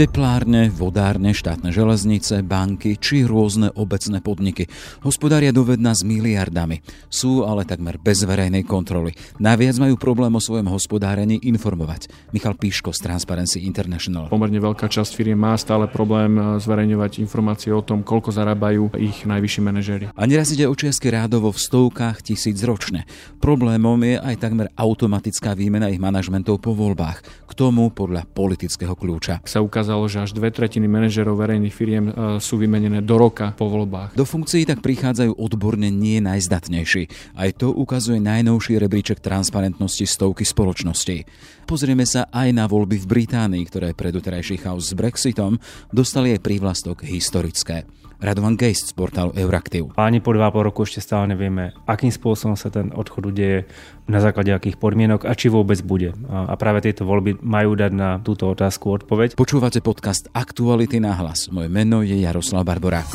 Teplárne, vodárne, štátne železnice, banky či rôzne obecné podniky hospodária dovedna s miliardami. Sú ale takmer bez verejnej kontroly. Naviac majú problém o svojom hospodárení informovať. Michal Píško z Transparency International. Pomerne veľká časť firiem má stále problém eh, zverejňovať informácie o tom, koľko zarábajú ich najvyšší manažéri. A neraz ide o čiastky rádovo v stovkách tisíc ročne. Problémom je aj takmer automatická výmena ich manažmentov po voľbách. K tomu podľa politického kľúča. Sa ukázalo ukázalo, že až dve tretiny manažerov verejných firiem e, sú vymenené do roka po voľbách. Do funkcií tak prichádzajú odborne nie najzdatnejší. Aj to ukazuje najnovší rebríček transparentnosti stovky spoločností. Pozrieme sa aj na voľby v Británii, ktoré pre doterajší chaos s Brexitom dostali aj prívlastok historické. Radovan Geist z portálu Euraktiv. Ani po 2,5 roku ešte stále nevieme, akým spôsobom sa ten odchod udeje, na základe akých podmienok a či vôbec bude. A práve tieto voľby majú dať na túto otázku odpoveď. Počúvate podcast Aktuality na hlas. Moje meno je Jaroslav Barbora.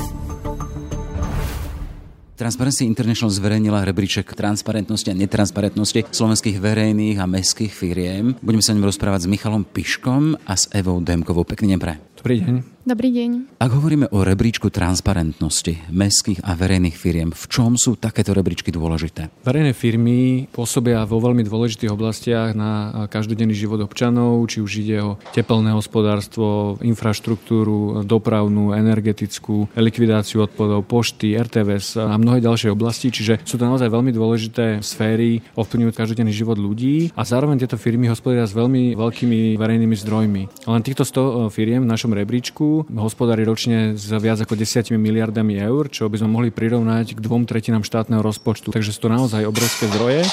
Transparency International zverejnila rebríček transparentnosti a netransparentnosti slovenských verejných a mestských firiem. Budeme sa ním rozprávať s Michalom Piškom a s Evou Demkovou. Pekný deň pre. Dobrý deň. Dobrý deň. Ak hovoríme o rebríčku transparentnosti mestských a verejných firiem, v čom sú takéto rebríčky dôležité? Verejné firmy pôsobia vo veľmi dôležitých oblastiach na každodenný život občanov, či už ide o teplné hospodárstvo, infraštruktúru, dopravnú, energetickú, likvidáciu odpadov, pošty, RTVS a mnohé ďalšie oblasti. Čiže sú to naozaj veľmi dôležité sféry, ovplyvňujú každodenný život ľudí a zároveň tieto firmy hospodária s veľmi veľkými verejnými zdrojmi. Len týchto 100 firiem v našom rebríčku hospodári ročne s viac ako 10 miliardami eur, čo by sme mohli prirovnať k dvom tretinám štátneho rozpočtu. Takže sú to naozaj obrovské zdroje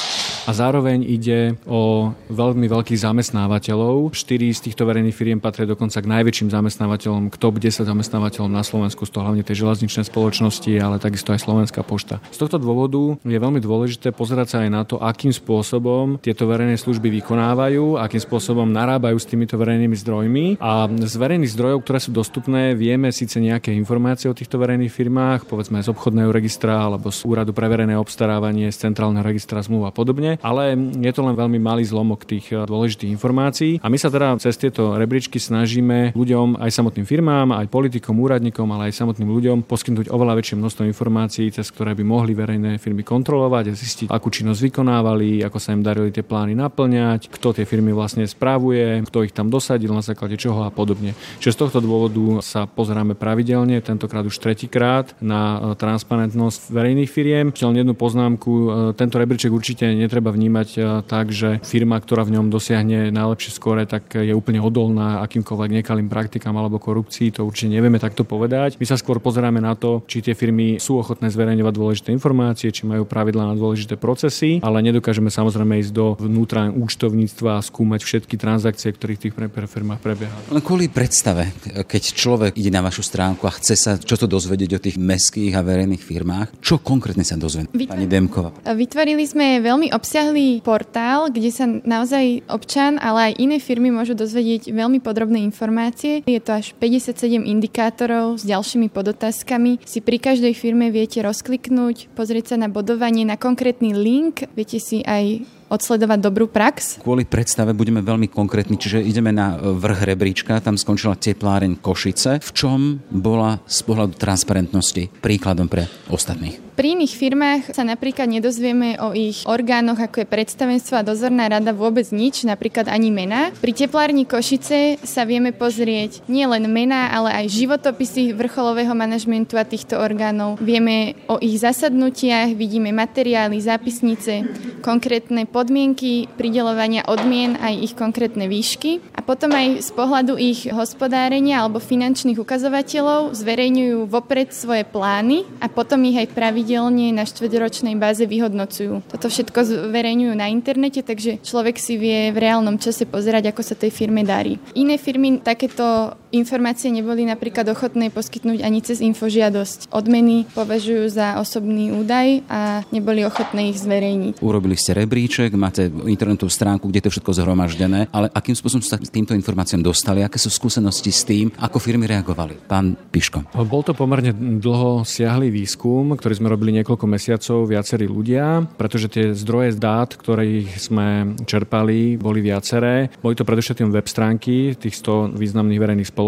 a zároveň ide o veľmi veľkých zamestnávateľov. Štyri z týchto verejných firiem patria dokonca k najväčším zamestnávateľom, k top 10 zamestnávateľom na Slovensku, z toho hlavne tie železničné spoločnosti, ale takisto aj Slovenská pošta. Z tohto dôvodu je veľmi dôležité pozerať sa aj na to, akým spôsobom tieto verejné služby vykonávajú, akým spôsobom narábajú s týmito verejnými zdrojmi a z verejných zdrojov, ktoré sú dostupné. Vieme síce nejaké informácie o týchto verejných firmách, povedzme z obchodného registra alebo z úradu pre verejné obstarávanie, z centrálneho registra zmluv a podobne, ale je to len veľmi malý zlomok tých eh, dôležitých informácií. A my sa teda cez tieto rebríčky snažíme ľuďom, aj samotným firmám, aj politikom, úradníkom, ale aj samotným ľuďom poskytnúť oveľa väčšie množstvo informácií, cez ktoré by mohli verejné firmy kontrolovať a zistiť, akú činnosť vykonávali, ako sa im darili tie plány naplňať, kto tie firmy vlastne správuje, kto ich tam dosadil, na základe čoho a podobne. Čiže z tohto dôvodu sa pozeráme pravidelne, tentokrát už tretíkrát na e, transparentnosť verejných firiem. Len jednu poznámku, e, tento rebríček určite netreba vnímať e, tak, že firma, ktorá v ňom dosiahne najlepšie skore, tak je úplne odolná akýmkoľvek nekalým praktikám alebo korupcii. To určite nevieme takto povedať. My sa skôr pozeráme na to, či tie firmy sú ochotné zverejňovať dôležité informácie, či majú pravidlá na dôležité procesy, ale nedokážeme samozrejme ísť do vnútra účtovníctva a skúmať všetky transakcie, ktorých tých firmách prebieha. Len kvôli predstave, keď človek ide na vašu stránku a chce sa čo to dozvedieť o tých mestských a verejných firmách, čo konkrétne sa dozvedie? Vytv- Pani Demkova. Vytvorili sme veľmi obsiahlý portál, kde sa naozaj občan, ale aj iné firmy môžu dozvedieť veľmi podrobné informácie. Je to až 57 indikátorov s ďalšími podotázkami. Si pri každej firme viete rozkliknúť, pozrieť sa na bodovanie, na konkrétny link, viete si aj odsledovať dobrú prax? Kvôli predstave budeme veľmi konkrétni, čiže ideme na e, vrch rebríčka, tam skončila tepláreň Košice. V čom bola z pohľadu transparentnosti príkladom pre ostatných? Pri iných firmách sa napríklad nedozvieme o ich orgánoch, ako je predstavenstvo a dozorná rada vôbec nič, napríklad ani mená. Pri teplárni Košice sa vieme pozrieť nielen mená, ale aj životopisy vrcholového manažmentu a týchto orgánov. Vieme o ich zasadnutiach, vidíme materiály, zápisnice, konkrétne podmienky pridelovania odmien aj ich konkrétne výšky. A potom aj z pohľadu ich hospodárenia alebo finančných ukazovateľov zverejňujú vopred svoje plány a potom ich aj pravidelne pravidelne na štvrťročnej báze vyhodnocujú. Toto všetko zverejňujú na internete, takže človek si vie v reálnom čase pozerať, ako sa tej firme darí. Iné firmy takéto informácie neboli napríklad ochotné poskytnúť ani cez infožiadosť. Odmeny považujú za osobný údaj a neboli ochotné ich zverejniť. Urobili ste rebríček, máte internetovú stránku, kde to je všetko zhromaždené, ale akým spôsobom sa k týmto informáciám dostali, aké sú skúsenosti s tým, ako firmy reagovali? Pán Piško. Bol to pomerne dlho siahlý výskum, ktorý sme robili niekoľko mesiacov, viacerí ľudia, pretože tie zdroje dát, ktoré sme čerpali, boli viaceré. Boli to predovšetkým web stránky tých 100 významných verejných spoločností.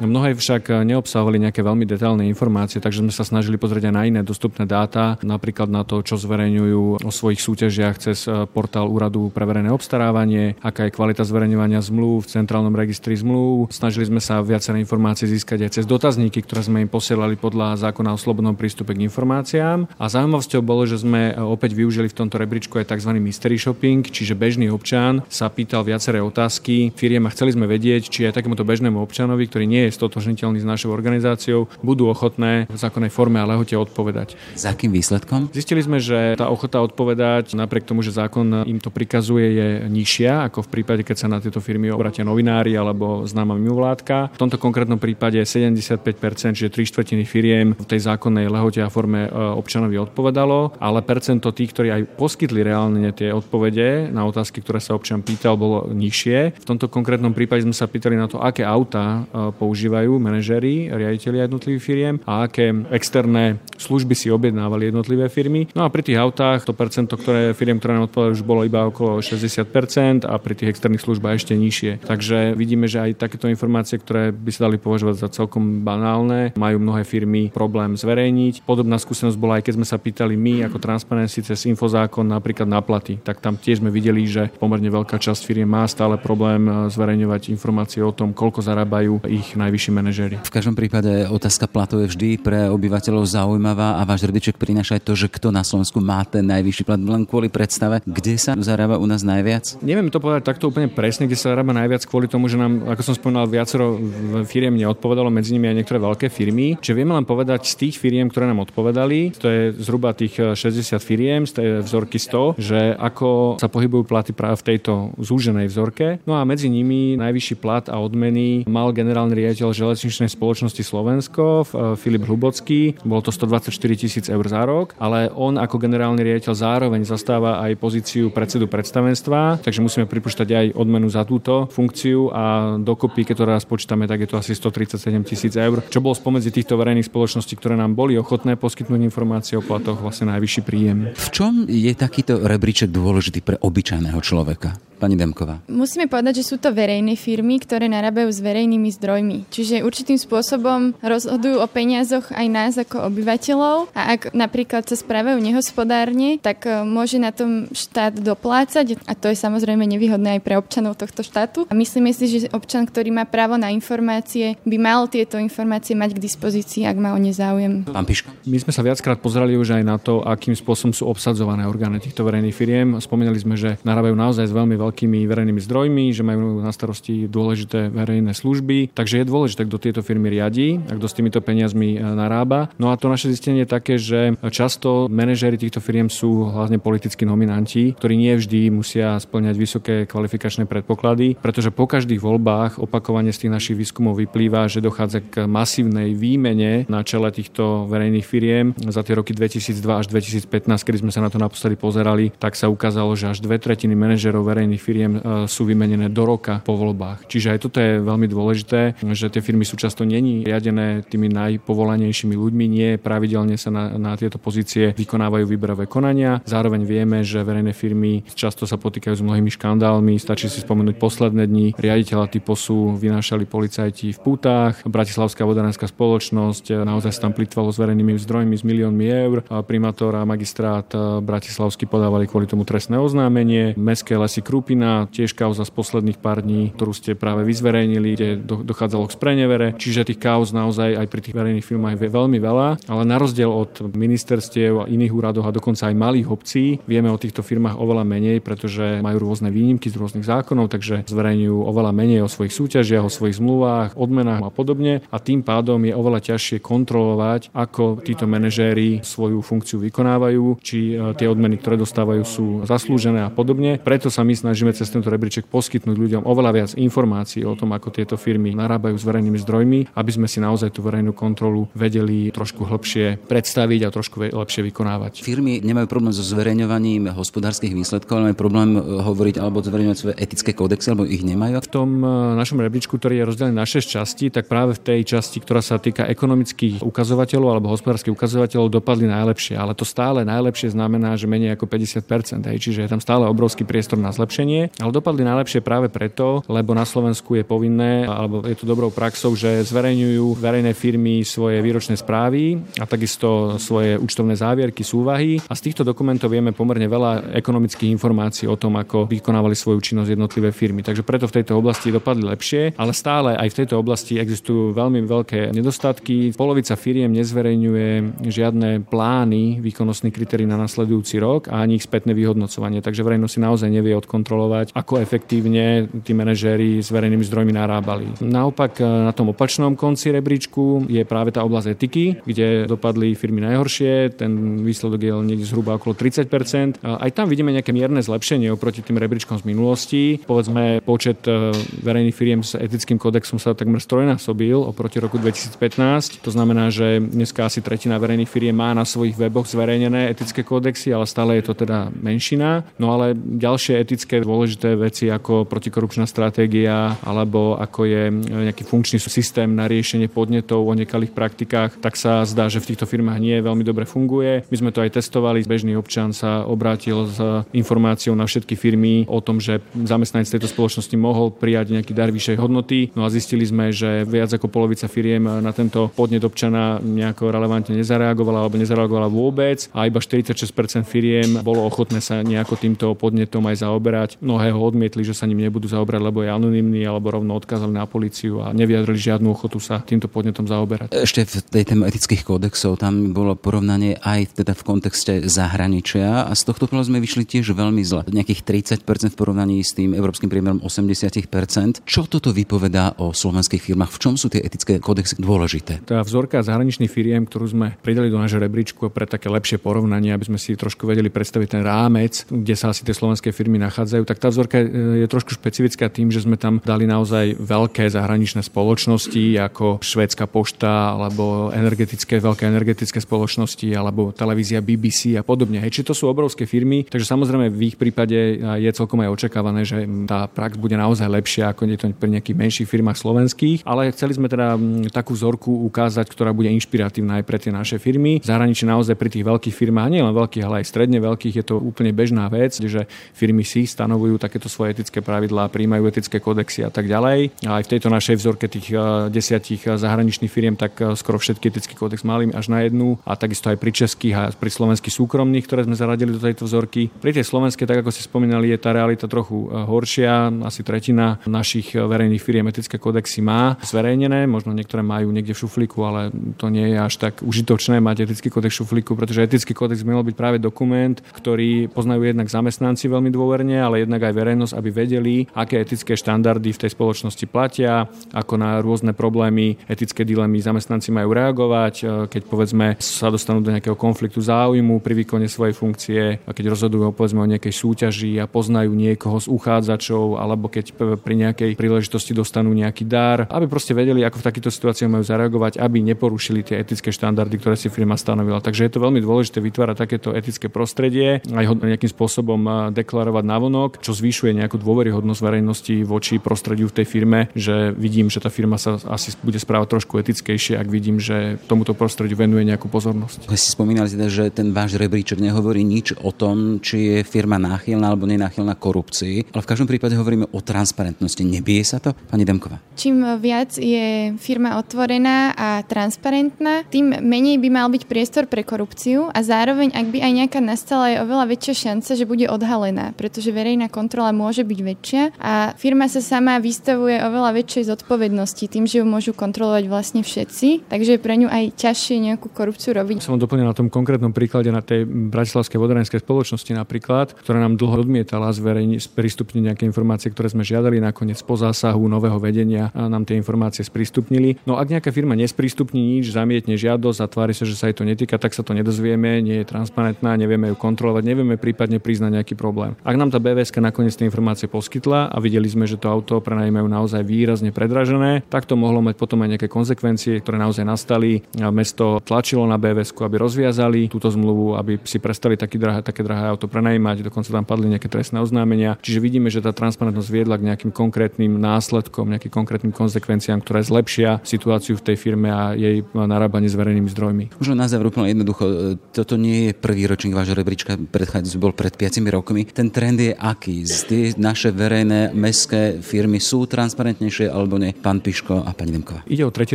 Mnohé však neobsahovali nejaké veľmi detailné informácie, takže sme sa snažili pozrieť aj na iné dostupné dáta, napríklad na to, čo zverejňujú o svojich súťažiach cez eh, portál Úradu pre verejné obstarávanie, aká je kvalita zverejňovania zmluv v centrálnom registri zmluv. Snažili sme sa viaceré informácie získať aj cez dotazníky, ktoré sme im posielali podľa zákona o slobodnom prístupe k informáciám. A zaujímavosťou bolo, že sme eh, opäť využili v tomto rebríčku aj tzv. mystery shopping, čiže bežný občan sa pýtal viaceré otázky firiem a chceli sme vedieť, či aj takémuto bežnému občanovi, ktorý nie je stotožniteľný s našou organizáciou, budú ochotné v zákonnej forme a lehote odpovedať. S akým výsledkom? Zistili sme, že tá ochota odpovedať, napriek tomu, že zákon im to prikazuje, je nižšia ako v prípade, keď sa na tieto firmy obratia novinári alebo známa mimovládka. V tomto konkrétnom prípade 75%, čiže 3 štvrtiny firiem v tej zákonnej lehote a forme e, občanovi odpovedalo, ale percento tých, ktorí aj poskytli reálne tie odpovede na otázky, ktoré sa občan pýtal, bolo nižšie. V tomto konkrétnom prípade sme sa pýtali na to, aké auta e, používajú manažery, riaditeľi jednotlivých firiem a aké externé služby si objednávali jednotlivé firmy. No a pri tých autách to percento, ktoré firiem, ktoré nám odpovedali, už bolo iba okolo 60% a pri tých externých službách ešte nižšie. Takže vidíme, že aj takéto informácie, ktoré by sa dali považovať za celkom banálne, majú mnohé firmy problém zverejniť. Podobná skúsenosť bola aj keď sme sa pýtali my ako Transparency cez infozákon napríklad na platy. Tak tam tiež sme videli, že pomerne veľká časť firiem má stále problém eh, zverejňovať informácie o tom, koľko zarábajú ich najvyšší manažery. V každom prípade otázka platov je vždy pre obyvateľov zaujímavá a váš rediček prináša aj to, že kto na Slovensku má ten najvyšší plat len kvôli predstave, kde sa zarába u nás najviac? Neviem to povedať takto úplne presne, kde sa zarába najviac kvôli tomu, že nám, ako som spomínal, viacero firiem neodpovedalo, medzi nimi aj niektoré veľké firmy. Čiže vieme len povedať z tých firiem, ktoré nám odpovedali, to je zhruba tých 60 firiem z tej vzorky 100, že ako sa pohybujú platy práve v tejto zúženej vzorke. No a medzi nimi najvyšší plat a odmeny mal generálny riaditeľ železničnej spoločnosti Slovensko, Filip Hlubocký. Bolo to 124 tisíc eur za rok, ale on ako generálny riaditeľ zároveň zastáva aj pozíciu predsedu predstavenstva, takže musíme pripúšťať aj odmenu za túto funkciu a dokopy, keď to raz počítame, tak je to asi 137 tisíc eur, čo bol spomedzi týchto verejných spoločností, ktoré nám boli ochotné poskytnúť informácie o platoch, vlastne najvyšší príjem. V čom je takýto rebríček dôležitý pre obyčajného človeka? Pani Demková. Musíme povedať, že sú to verejné firmy, ktoré narábajú s verejnými zdrojmi. Čiže určitým spôsobom rozhodujú o peniazoch aj nás ako obyvateľov a ak napríklad sa správajú nehospodárne, tak e, môže na tom štát doplácať a to je samozrejme nevýhodné aj pre občanov tohto štátu. A myslíme si, že občan, ktorý má právo na informácie, by mal tieto informácie mať k dispozícii, ak má o ne záujem. Pán Piško? My sme sa viackrát pozerali už aj na to, akým spôsobom sú obsadzované orgány týchto verejných firiem. Spomínali sme, že narábajú naozaj s veľmi veľkým veľkými verejnými zdrojmi, že majú na starosti dôležité verejné služby. Takže je dôležité, kto tieto firmy riadi a kto s týmito peniazmi e, narába. No a to naše zistenie je také, že často manažéri týchto firiem sú hlavne politickí nominanti, ktorí nie vždy musia splňať vysoké kvalifikačné predpoklady, pretože po každých voľbách opakovane z tých našich výskumov vyplýva, že dochádza k masívnej výmene na čele týchto verejných firiem. Za tie roky 2002 až 2015, kedy sme sa na to naposledy pozerali, tak sa ukázalo, že až dve tretiny manažerov verejných firiem e, sú vymenené do roka po voľbách. Čiže aj toto je veľmi dôležité, že tie firmy sú často není riadené tými najpovolanejšími ľuďmi, nie pravidelne sa na, na tieto pozície vykonávajú výberové konania. Zároveň vieme, že verejné firmy často sa potýkajú s mnohými škandálmi. Stačí si spomenúť posledné dni. Riaditeľa typosu vynášali policajti v pútach, Bratislavská vodárenská spoločnosť e, naozaj sa tam plitvalo s verejnými zdrojmi s miliónmi eur. Primátor a magistrát e, Bratislavský podávali kvôli tomu trestné oznámenie. Mestské lesy Krupy skupina, tiež kauza z posledných pár dní, ktorú ste práve vyzverejnili, kde dochádzalo k sprenevere. Čiže tých kauz naozaj aj pri tých verejných firmách je veľmi veľa, ale na rozdiel od ministerstiev a iných úradov a dokonca aj malých obcí vieme o týchto firmách oveľa menej, pretože majú rôzne výnimky z rôznych zákonov, takže zverejňujú oveľa menej o svojich súťažiach, o svojich zmluvách, odmenách a podobne a tým pádom je oveľa ťažšie kontrolovať, ako títo manažéri svoju funkciu vykonávajú, či e, tie odmeny, ktoré dostávajú, sú zaslúžené a podobne. Preto sa my snažíme cez tento rebríček poskytnúť ľuďom oveľa viac informácií o tom, ako tieto firmy narábajú s verejnými zdrojmi, aby sme si naozaj tú verejnú kontrolu vedeli trošku hlbšie predstaviť a trošku lepšie vykonávať. Firmy nemajú problém so zverejňovaním hospodárskych výsledkov, ale majú problém e, hovoriť alebo zverejňovať svoje etické kódexy, alebo ich nemajú. V tom e, našom rebríčku, ktorý je rozdelený na 6 častí, tak práve v tej časti, ktorá sa týka ekonomických ukazovateľov alebo hospodárskych ukazovateľov, dopadli najlepšie. Ale to stále najlepšie znamená, že menej ako 50%. Hej, čiže je tam stále obrovský priestor na zlepšenie. Ale dopadli najlepšie práve preto, lebo na Slovensku je povinné, alebo je to dobrou praxou, že zverejňujú verejné firmy svoje výročné správy a takisto svoje účtovné závierky, súvahy. A z týchto dokumentov vieme pomerne veľa ekonomických informácií o tom, ako vykonávali svoju činnosť jednotlivé firmy. Takže preto v tejto oblasti dopadli lepšie, ale stále aj v tejto oblasti existujú veľmi veľké nedostatky. Polovica firiem nezverejňuje žiadne plány výkonnostných kritérií na nasledujúci rok a ani ich spätné vyhodnocovanie. Takže verejnosť si naozaj nevie odkontrolovať, ako efektívne tí manažéri s verejnými zdrojmi narábali. Naopak na tom opačnom konci rebríčku je práve tá oblasť etiky, kde dopadli firmy najhoršie. Ten výsledok je niekde zhruba okolo 30% Aj tam vidíme nejaké mierne zlepšenie oproti tým rebríčkom z minulosti. Povedzme, počet e, verejných firiem s etickým kodexom sa takmer strojnásobil oproti roku 2015. To znamená, že dneska asi tretina verejných firiem má na svojich weboch zverejnené etické kódexy, ale stále je to teda menšina. No ale ďalšie etické dôležité veci ako protikorupčná stratégia alebo ako je nejaký funkčný systém na riešenie podnetov o nekalých praktikách, tak sa zdá, že v týchto firmách nie veľmi dobre funguje. My sme to aj testovali. Bežný občan sa obrátil s informáciou na všetky firmy o tom, že zamestnanec tejto spoločnosti mohol prijať nejaký dar vyššej hodnoty. No a zistili sme, že viac ako polovica firiem na tento podnet občana nejako relevantne nezareagovala alebo nezareagovala vôbec a iba 46% firiem bolo ochotné sa nejako týmto podnetom aj zaoberať. Mnohé ho odmietli, že sa ním nebudú zaoberať, lebo je anonymný alebo rovno odkázali na políciu a nevyjadrili žiadnu ochotu sa týmto podnetom zaoberať. Ešte v tej téme etických kódexov tam bolo porovnanie aj teda v kontexte zahraničia a z tohto pohľadu sme vyšli tiež veľmi zle. Nejakých 30% v porovnaní s tým európskym priemerom 80%. Čo toto vypovedá o slovenských firmách? V čom sú tie etické kódexy dôležité? Tá vzorka zahraničných firiem, ktorú sme pridali do nášho rebríčku pre také lepšie porovnanie, aby sme si trošku vedeli predstaviť ten rámec, kde sa asi tie slovenské firmy nachádzajú, tak tá vzorka je trošku špecifická tým, že sme tam dali naozaj veľké zahraničné spoločnosti ako Švédska pošta alebo energetické, veľké energetické spoločnosti alebo televízia BBC a podobne. Hej, či to sú obrovské firmy, takže samozrejme v ich prípade je celkom aj očakávané, že tá prax bude naozaj lepšia ako je to pri nejakých menších firmách slovenských, ale chceli sme teda takú vzorku ukázať, ktorá bude inšpiratívna aj pre tie naše firmy. V zahraničí naozaj pri tých veľkých firmách, nie len veľkých, ale aj stredne veľkých je to úplne bežná vec, že firmy si stanovujú takéto svoje etické pravidlá, príjmajú etické kodexy a tak ďalej. Aj v tejto našej vzorke tých desiatich zahraničných firiem, tak skoro všetky etický kódex mali až na jednu a takisto aj pri českých a pri slovenských súkromných, ktoré sme zaradili do tejto vzorky. Pri tej slovenskej, tak ako ste spomínali, je tá realita trochu horšia. Asi tretina našich verejných firiem etické kódexy má zverejnené, možno niektoré majú niekde v šuflíku, ale to nie je až tak užitočné mať etický kódex v šuflíku, pretože etický kódex by mal byť práve dokument, ktorý poznajú jednak zamestnanci veľmi dôverne, ale jednak aj verejnosť, aby vedeli, aké etické štandardy v tej spoločnosti platia, ako na rôzne problémy, etické dilemy zamestnanci majú reagovať, e, keď povedzme sa dostanú do nejakého konfliktu záujmu pri výkone svojej funkcie, a keď rozhodujú povedzme o nejakej súťaži a poznajú niekoho z uchádzačov, alebo keď pri nejakej príležitosti dostanú nejaký dar, aby proste vedeli, ako v takýchto situáciách majú zareagovať, aby neporušili tie etické štandardy, ktoré si firma stanovila. Takže je to veľmi dôležité vytvárať takéto etické prostredie, aj ho nejakým spôsobom e, deklarovať navonok, čo zvyšuje nejakú dôveryhodnosť verejnosti voči prostrediu v tej firme, že vidím, že tá firma sa asi bude správať trošku etickejšie, ak vidím, že tomuto prostrediu venuje nejakú pozornosť. Vy si spomínali teda, že ten váš rebríček nehovorí nič o tom, či je firma náchylná alebo nenáchylná korupcii, ale v každom prípade hovoríme o transparentnosti. Nebije sa to, pani Demková? Čím viac je firma otvorená a transparentná, tým menej by mal byť priestor pre korupciu a zároveň, ak by aj nejaká nastala, je oveľa väčšia šanca, že bude odhalená, pretože verejná kontrola môže byť väčšia a firma sa sama vystavuje oveľa väčšej zodpovednosti tým, že ju môžu kontrolovať vlastne všetci, takže je pre ňu aj ťažšie nejakú korupciu robiť. Som doplnil na tom konkrétnom príklade na tej bratislavskej vodárenskej spoločnosti napríklad, ktorá nám dlho odmietala zverejniť, sprístupniť nejaké informácie, ktoré sme žiadali, nakoniec po zásahu nového vedenia nám tie informácie sprístupnili. No ak nejaká firma nesprístupní nič, zamietne žiadosť a tvári sa, že sa jej to netýka, tak sa to nedozvieme, nie je transparentná, nevieme ju kontrolovať, nevieme prípadne priznať nejaký problém. Ak nám tá BV BVS nakoniec tie informácie poskytla a videli sme, že to auto prenajímajú naozaj výrazne predražené, tak to mohlo mať potom aj nejaké konsekvencie, ktoré naozaj nastali. Mesto tlačilo na BVS, aby rozviazali túto zmluvu, aby si prestali taký drahé, také drahé auto prenajímať, dokonca tam padli nejaké trestné oznámenia. Čiže vidíme, že tá transparentnosť viedla k nejakým konkrétnym následkom, nejakým konkrétnym konsekvenciám, ktoré zlepšia situáciu v tej firme a jej narábanie s verejnými zdrojmi. Možno na záver úplne jednoducho, toto nie je prvý ročník vášho rebríčka, predchádzajúci bol pred 5 rokmi. Ten trend je aký? Tie naše verejné mestské firmy sú transparentnejšie alebo nie? Pán Piško a pani Demková. Ide o tretí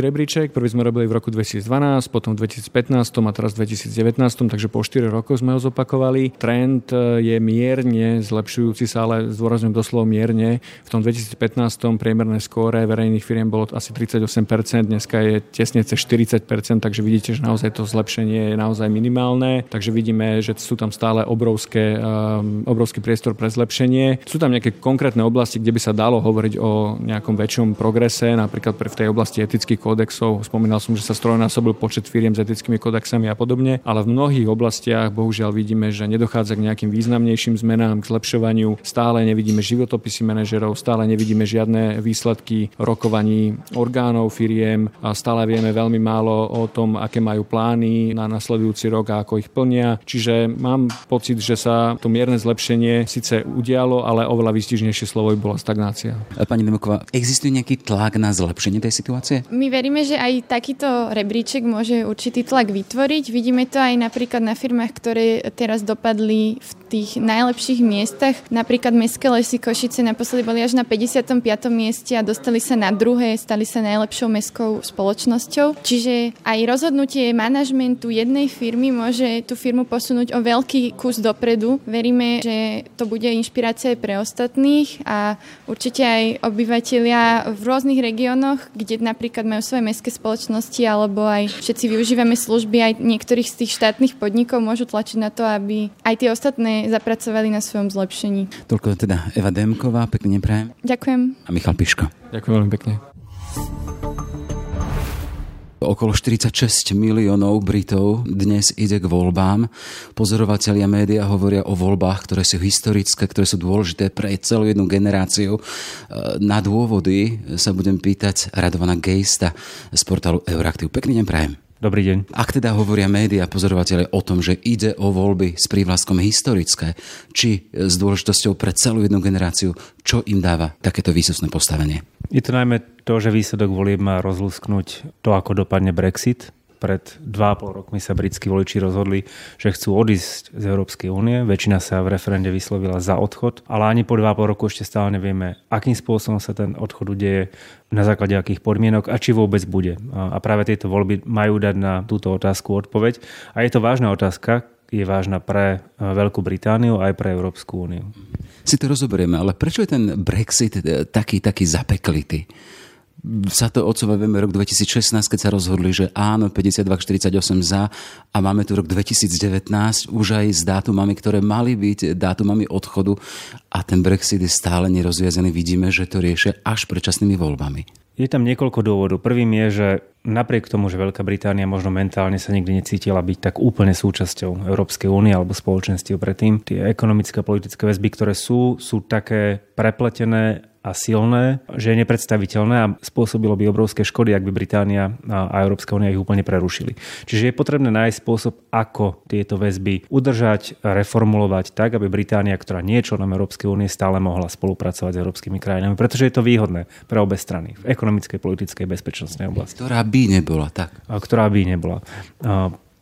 rebríček, prvý sme robili v roku 2012, potom v 2015 a teraz v 2019, takže po 4 rokoch sme ho zopakovali. Trend e, je mierne zlepšujúci sa, ale zdôrazňujem doslova mierne. V tom 2015 priemerné skóre verejných firiem bolo asi 38%, dneska je tesne cez 40%, takže vidíte, že naozaj to zlepšenie je naozaj minimálne. Takže vidíme, že sú tam stále obrovské, um, obrovský priestor pre zlepšenie. Sú tam nejaké konkrétne oblasti, kde by sa dalo hovoriť o nejakom väčšom progrese, napríklad v tej oblasti etických kódexov. Spomínal som, že sa strojnásobil počet firiem s etickými kódexami a podobne, ale v mnohých oblastiach bohužiaľ vidíme, že nedochádza k nejakým významnejším zmenám, k zlepšovaniu. Stále nevidíme životopisy manažerov, stále nevidíme žiadne výsledky rokovaní orgánov firiem a stále vieme veľmi málo o tom, aké majú plány na nasledujúci rok a ako ich plnia. Čiže mám pocit, že sa to mierne zlepšenie síce udialo, ale oveľa výstižnejšie slovo by bola stagnácia. Pani Demoková, existuje nejaký tlak na zlepšenie tej situácie? My veríme, že aj takýto rebríček môže určitý tlak vytvoriť. Vidíme to aj napríklad na firmách, ktoré teraz dopadli v tých najlepších miestach. Napríklad Mestské lesy Košice naposledy boli až na 55. mieste a dostali sa na druhé, stali sa najlepšou mestskou spoločnosťou. Čiže aj rozhodnutie manažmentu jednej firmy môže tú firmu posunúť o veľký kus dopredu. Veríme, že to bude inšpirácia aj pre ostatných a určite aj obyvateľia v rôznych regiónoch, kde napríklad majú svoje mestské spoločnosti alebo aj všetci využívame služby aj niektorých z tých štátnych podnikov môžu tlačiť na to, aby aj tie ostatné zapracovali na svojom zlepšení. Toľko teda Eva Demková, pekne neprajem. Ďakujem. A Michal Piško. Ďakujem veľmi pekne. Okolo 46 miliónov Britov dnes ide k voľbám. Pozorovatelia média hovoria o voľbách, ktoré sú historické, ktoré sú dôležité pre celú jednu generáciu. Na dôvody sa budem pýtať Radovana Gejsta z portálu Euraktiv. Pekný deň prajem. Dobrý deň. Ak teda hovoria médiá pozorovateľe o tom, že ide o voľby s prívlaskom historické, či s dôležitosťou pre celú jednu generáciu, čo im dáva takéto výsostné postavenie? Je to najmä to, že výsledok volieb má rozlúsknuť to, ako dopadne Brexit, pred 2,5 rokmi sa britskí voliči rozhodli, že chcú odísť z Európskej únie. Väčšina sa v referende vyslovila za odchod, ale ani po 2,5 roku ešte stále nevieme, akým spôsobom sa ten odchod udeje, na základe akých podmienok a či vôbec bude. A práve tieto voľby majú dať na túto otázku odpoveď. A je to vážna otázka, je vážna pre e, Veľkú Britániu aj pre Európsku úniu. Si to rozoberieme, ale prečo je ten Brexit e, taký, taký zapeklitý? Sa to odsúva, rok 2016, keď sa rozhodli, že áno, 52 48 za a máme tu rok 2019 už aj s dátumami, ktoré mali byť dátumami odchodu a ten Brexit je stále nerozviazaný. Vidíme, že to riešia až predčasnými voľbami. Je tam niekoľko dôvodov. Prvým je, že napriek tomu, že Veľká Británia možno mentálne sa nikdy necítila byť tak úplne súčasťou Európskej únie alebo spoločenstiev predtým, tie ekonomické a politické väzby, ktoré sú, sú také prepletené a silné, že je nepredstaviteľné a spôsobilo by obrovské škody, ak by Británia a Európska únia ich úplne prerušili. Čiže je potrebné nájsť spôsob, ako tieto väzby udržať, reformulovať tak, aby Británia, ktorá nie je členom Európskej únie, stále mohla spolupracovať s európskymi krajinami, pretože je to výhodné pre obe strany v ekonomickej, politickej, bezpečnostnej oblasti. Ktorá by nebola tak. Ktorá by nebola.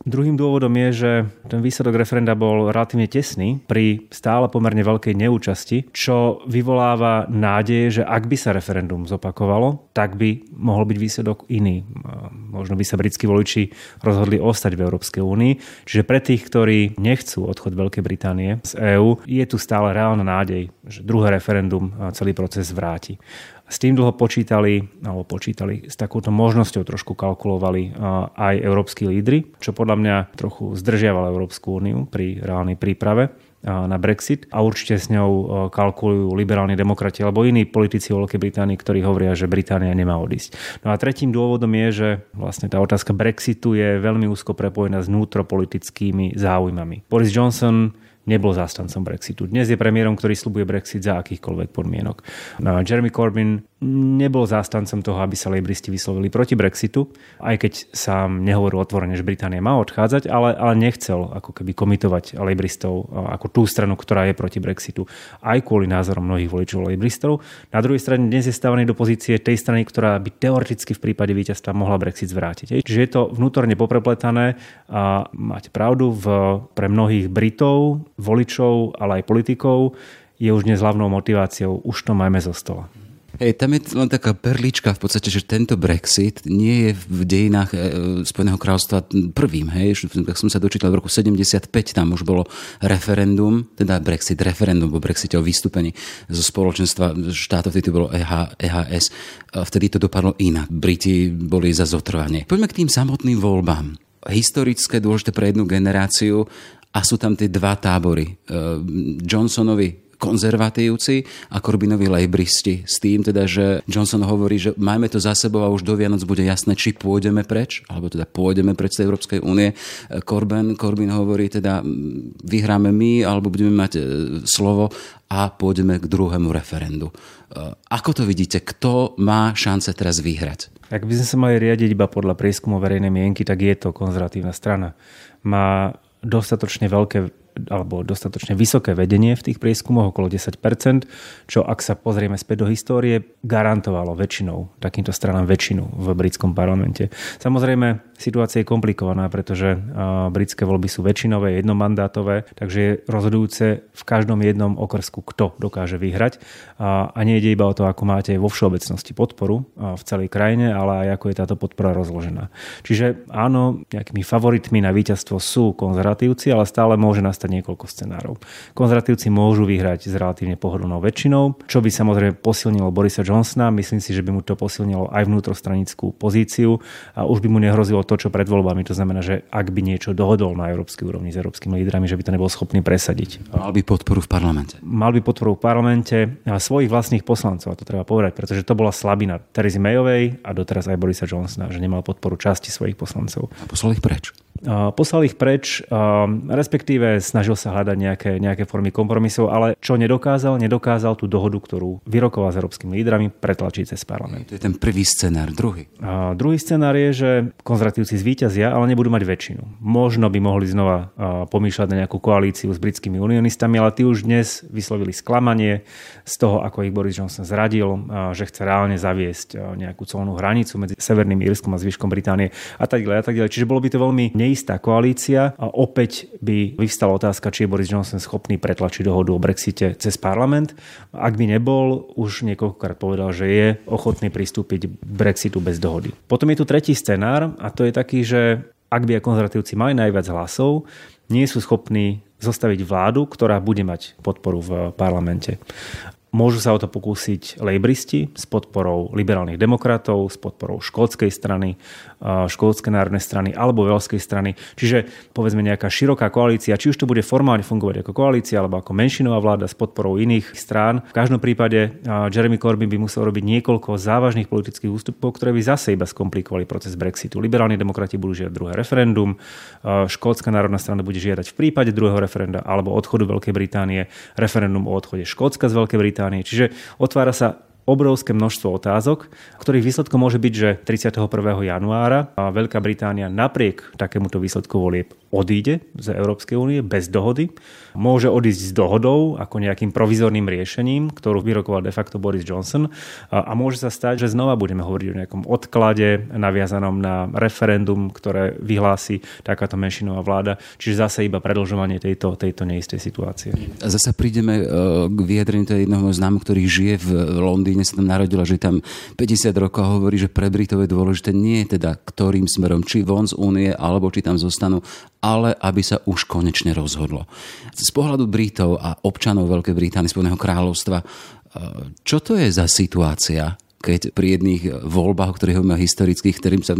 Druhým dôvodom je, že ten výsledok referenda bol relatívne tesný pri stále pomerne veľkej neúčasti, čo vyvoláva nádej, že ak by sa referendum zopakovalo, tak by mohol byť výsledok iný. Možno by sa britskí voliči rozhodli ostať v Európskej únii. Čiže pre tých, ktorí nechcú odchod Veľkej Británie z EÚ, je tu stále reálna nádej, že druhé referendum celý proces vráti. S tým dlho počítali, alebo počítali, s takouto možnosťou trošku kalkulovali aj európsky lídry, čo podľa mňa trochu zdržiavalo Európsku úniu pri reálnej príprave na Brexit a určite s ňou kalkulujú liberálni demokrati alebo iní politici Veľkej Británii, ktorí hovoria, že Británia nemá odísť. No a tretím dôvodom je, že vlastne tá otázka Brexitu je veľmi úzko prepojená s vnútropolitickými záujmami. Boris Johnson nebol zástancom Brexitu. Dnes je premiérom, ktorý slubuje Brexit za akýchkoľvek podmienok. No Jeremy Corbyn nebol zástancom toho, aby sa lejbristi vyslovili proti Brexitu, aj keď sám nehovoril otvorene, že Británia má odchádzať, ale, ale nechcel ako keby komitovať lejbristov ako tú stranu, ktorá je proti Brexitu, aj kvôli názorom mnohých voličov lejbristov. Na druhej strane dnes je stávaný do pozície tej strany, ktorá by teoreticky v prípade víťazstva mohla Brexit zvrátiť. Čiže je to vnútorne poprepletané a máte pravdu, v, pre mnohých Britov, voličov, ale aj politikov je už dnes hlavnou motiváciou, už to majme zo stola. Hej, tam je len taká perlička v podstate, že tento Brexit nie je v dejinách e, Spojeného kráľovstva prvým. Hej, tak som sa dočítal v roku 75, tam už bolo referendum, teda Brexit, referendum o Brexite o vystúpení zo spoločenstva štátov, vtedy to bolo EH, EHS. Vtedy to dopadlo inak. Briti boli za zotrvanie. Poďme k tým samotným voľbám. Historické, dôležité pre jednu generáciu a sú tam tie dva tábory. E, Johnsonovi konzervatívci a Corbynovi lejbristi. S tým teda, že Johnson hovorí, že majme to za sebou a už do Vianoc bude jasné, či pôjdeme preč, alebo teda pôjdeme preč z Európskej únie. Corbyn, Corbyn hovorí teda, vyhráme my, alebo budeme mať e, slovo a pôjdeme k druhému referendu. E, ako to vidíte? Kto má šance teraz vyhrať? Ak by sme sa mali riadiť iba podľa prieskumu verejnej mienky, tak je to konzervatívna strana. Má dostatočne veľké alebo dostatočne vysoké vedenie v tých prieskumoch, okolo 10%, čo ak sa pozrieme späť do histórie, garantovalo väčšinou, takýmto stranám väčšinu v britskom parlamente. Samozrejme, situácia je komplikovaná, pretože britské voľby sú väčšinové, jednomandátové, takže je rozhodujúce v každom jednom okrsku, kto dokáže vyhrať. A nie ide iba o to, ako máte vo všeobecnosti podporu v celej krajine, ale aj ako je táto podpora rozložená. Čiže áno, nejakými favoritmi na víťazstvo sú konzervatívci, ale stále môže nastať niekoľko scenárov. Konzervatívci môžu vyhrať s relatívne pohodlnou väčšinou, čo by samozrejme posilnilo Borisa Johnsona. Myslím si, že by mu to posilnilo aj vnútrostranickú pozíciu a už by mu nehrozilo to, čo pred voľbami. To znamená, že ak by niečo dohodol na európskej úrovni s európskymi lídrami, že by to nebol schopný presadiť. Mal by podporu v parlamente. Mal by podporu v parlamente a svojich vlastných poslancov, a to treba povedať, pretože to bola slabina Terezy Mayovej a doteraz aj Borisa Johnsona, že nemal podporu časti svojich poslancov. A poslal ich preč. Poslal ich preč, respektíve snažil sa hľadať nejaké, nejaké formy kompromisov, ale čo nedokázal, nedokázal tú dohodu, ktorú vyrokoval s európskymi lídrami, pretlačiť cez parlament. To je ten prvý scenár. Druhý? A druhý scenár je, že konzervatívci zvíťazia, ale nebudú mať väčšinu. Možno by mohli znova pomýšľať na nejakú koalíciu s britskými unionistami, ale tí už dnes vyslovili sklamanie z toho, ako ich Boris Johnson zradil, že chce reálne zaviesť nejakú colnú hranicu medzi Severným Írskom a zvyškom Británie a tak ďalej a tak ďalej. Čiže bolo by to veľmi neistá koalícia a opäť by vystala otázka, či je Boris Johnson schopný pretlačiť dohodu o Brexite cez parlament. Ak by nebol, už niekoľkokrát povedal, že je ochotný pristúpiť k Brexitu bez dohody. Potom je tu tretí scenár a to je taký, že ak by konzervatívci mali najviac hlasov, nie sú schopní zostaviť vládu, ktorá bude mať podporu v parlamente. Môžu sa o to pokúsiť lejbristi s podporou liberálnych demokratov, s podporou škótskej strany, škótskej národnej strany alebo veľskej strany. Čiže povedzme nejaká široká koalícia, či už to bude formálne fungovať ako koalícia alebo ako menšinová vláda s podporou iných strán. V každom prípade Jeremy Corbyn by musel robiť niekoľko závažných politických ústupov, ktoré by zase iba skomplikovali proces Brexitu. Liberálni demokrati budú žiadať druhé referendum, Škótska národná strana bude žiadať v prípade druhého referenda alebo odchodu Veľkej Británie referendum o odchode Škótska z Veľkej Británie Británie. Čiže otvára sa obrovské množstvo otázok, ktorých výsledkom môže byť, že 31. januára Veľká Británia napriek takémuto výsledku volieb odíde z Európskej únie bez dohody. Môže odísť s dohodou ako nejakým provizorným riešením, ktorú vyrokoval de facto Boris Johnson. A môže sa stať, že znova budeme hovoriť o nejakom odklade naviazanom na referendum, ktoré vyhlási takáto menšinová vláda. Čiže zase iba predlžovanie tejto, tejto neistej situácie. Zase prídeme e, k vyjadreniu jedného známu, ktorý žije v Londýne, sa tam narodila, že tam 50 rokov hovorí, že pre Britov je dôležité nie teda ktorým smerom, či von z únie, alebo či tam zostanú, ale aby sa už konečne rozhodlo. Z pohľadu Britov a občanov Veľkej Británie, Spojeného kráľovstva, e, čo to je za situácia, keď pri jedných voľbách, o ktorých hovoríme historických, ktorým sa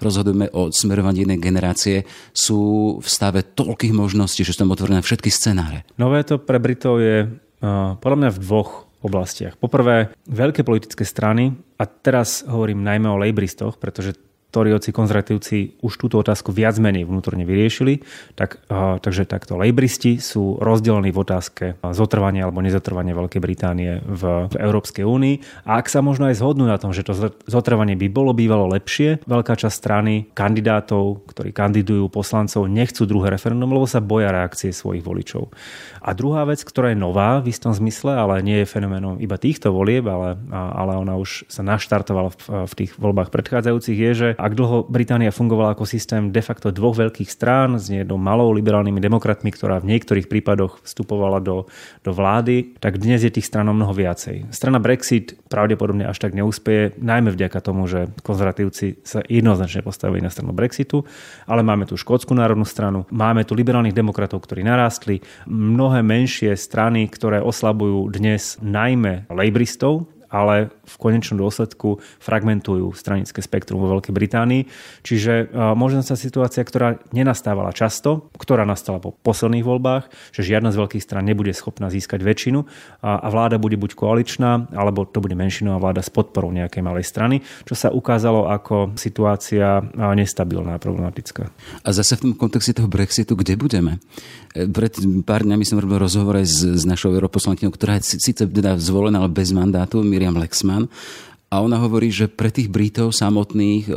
rozhodujeme o smerovaní jednej generácie, sú v stave toľkých možností, že sú tam otvorené všetky scenáre. Nové to pre Britov je uh, podľa mňa v dvoch oblastiach. Poprvé, veľké politické strany, a teraz hovorím najmä o lejbristoch, pretože Toriovci, konzervatívci už túto otázku viac menej vnútorne vyriešili, tak, takže takto lejbristi sú rozdelení v otázke zotrvania alebo nezotrvania Veľkej Británie v, v Európskej únii. A ak sa možno aj zhodnú na tom, že to zotrvanie by bolo bývalo lepšie, veľká časť strany kandidátov, ktorí kandidujú poslancov, nechcú druhé referendum, lebo sa boja reakcie svojich voličov. A druhá vec, ktorá je nová v istom zmysle, ale nie je fenoménom iba týchto volieb, ale, ale ona už sa naštartovala v, v tých voľbách predchádzajúcich, je, že ak dlho Británia fungovala ako systém de facto dvoch veľkých strán s jednou malou liberálnymi demokratmi, ktorá v niektorých prípadoch vstupovala do, do vlády, tak dnes je tých stran mnoho viacej. Strana Brexit pravdepodobne až tak neúspeje, najmä vďaka tomu, že konzervatívci sa jednoznačne postavili na stranu Brexitu, ale máme tu Škótsku národnú stranu, máme tu liberálnych demokratov, ktorí narástli, mnohé menšie strany, ktoré oslabujú dnes najmä lejbristov, ale v konečnom dôsledku fragmentujú stranické spektrum vo Veľkej Británii. Čiže možno sa situácia, ktorá nenastávala často, ktorá nastala po posledných voľbách, že žiadna z veľkých stran nebude schopná získať väčšinu a vláda bude buď koaličná, alebo to bude menšinová vláda s podporou nejakej malej strany, čo sa ukázalo ako situácia nestabilná a problematická. A zase v tom kontexte toho Brexitu, kde budeme? E, pred pár dňami som robil rozhovor s, s našou europoslankyňou, ktorá je síce teda zvolená, ale bez mandátu. Miriam Lexman. A ona hovorí, že pre tých Britov samotných e,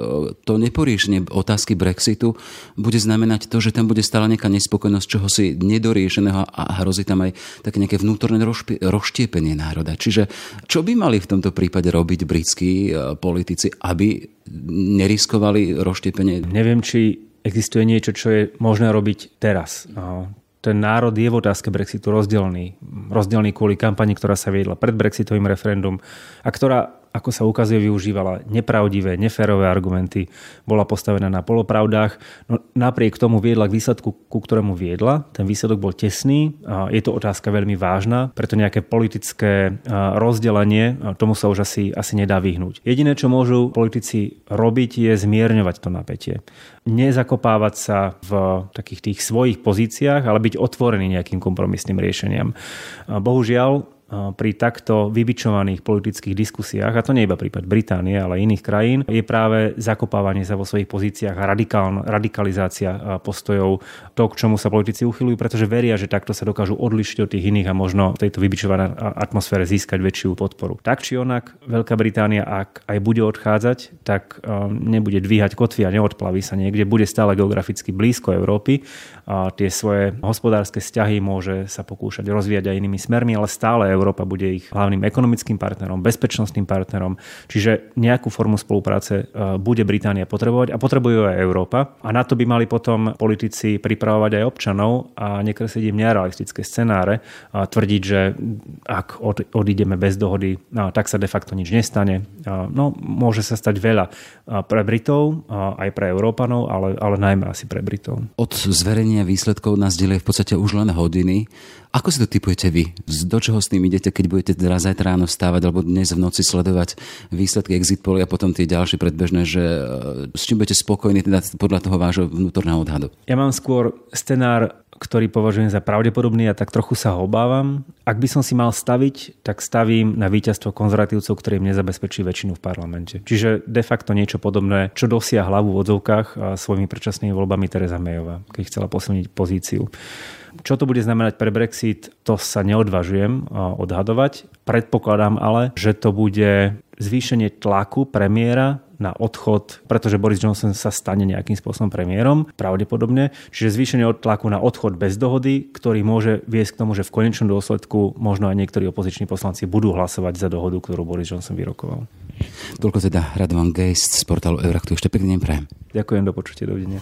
to neporiešenie otázky Brexitu bude znamenať to, že tam bude stále nejaká nespokojnosť čoho si nedoriešeného a hrozí tam aj také nejaké vnútorné rozštiepenie národa. Čiže čo by mali v tomto prípade robiť britskí e, politici, aby neriskovali rozštiepenie? Neviem, či existuje niečo, čo je možné robiť teraz ten národ je v otázke Brexitu rozdelený. Rozdelený kvôli kampani, ktorá sa viedla pred Brexitovým referendum a ktorá ako sa ukazuje, využívala nepravdivé, neférové argumenty, bola postavená na polopravdách. No, napriek tomu viedla k výsledku, ku ktorému viedla. Ten výsledok bol tesný. Je to otázka veľmi vážna, preto nejaké politické rozdelenie, tomu sa už asi, asi nedá vyhnúť. Jediné, čo môžu politici robiť, je zmierňovať to napätie. Nezakopávať sa v takých tých svojich pozíciách, ale byť otvorený nejakým kompromisným riešeniam. Bohužiaľ, pri takto vybičovaných politických diskusiách, a to nie iba prípad Británie, ale iných krajín, je práve zakopávanie sa vo svojich pozíciách a radikál, radikalizácia postojov, to, k čomu sa politici uchylujú, pretože veria, že takto sa dokážu odlišiť od tých iných a možno v tejto vybičovanej atmosfére získať väčšiu podporu. Tak či onak, Veľká Británia, ak aj bude odchádzať, tak nebude dvíhať kotvy a neodplaví sa niekde, bude stále geograficky blízko Európy a tie svoje hospodárske vzťahy môže sa pokúšať rozvíjať aj inými smermi, ale stále Európa bude ich hlavným ekonomickým partnerom, bezpečnostným partnerom, čiže nejakú formu spolupráce e, bude Británia potrebovať a potrebuje aj Európa. A na to by mali potom politici pripravovať aj občanov a nekresliť im nerealistické scenáre a tvrdiť, že ak odídeme bez dohody, tak sa de facto nič nestane. No, môže sa stať veľa pre Britov, aj pre Európanov, ale, ale najmä asi pre Britov. Od zverejnenia výsledkov nás delie v podstate už len hodiny. Ako si to typujete vy? Do čoho s tým idete, keď budete teraz zajtra ráno vstávať alebo dnes v noci sledovať výsledky exit poly a potom tie ďalšie predbežné, že e, s čím budete spokojní teda podľa toho vášho vnútorného odhadu? Ja mám skôr scenár ktorý považujem za pravdepodobný a tak trochu sa ho obávam. Ak by som si mal staviť, tak stavím na víťazstvo konzervatívcov, ktorý im nezabezpečí väčšinu v parlamente. Čiže de facto niečo podobné, čo dosia hlavu v odzovkách svojimi predčasnými voľbami Teresa Mayová, keď chcela posilniť pozíciu. Čo to bude znamenať pre Brexit, to sa neodvažujem odhadovať. Predpokladám ale, že to bude zvýšenie tlaku premiéra na odchod, pretože Boris Johnson sa stane nejakým spôsobom premiérom, pravdepodobne. Čiže zvýšenie tlaku na odchod bez dohody, ktorý môže viesť k tomu, že v konečnom dôsledku možno aj niektorí opoziční poslanci budú hlasovať za dohodu, ktorú Boris Johnson vyrokoval. Toľko teda Radovan Geist z portálu Euraktu. Ešte pekný deň prajem. Ďakujem, do počutia, dovidenia.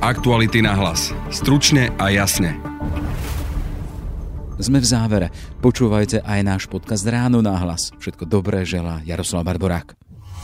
Aktuality na hlas. Stručne a jasne. Sme v závere. Počúvajte aj náš podcast Ráno na hlas. Všetko dobré želá Jaroslav Barborák.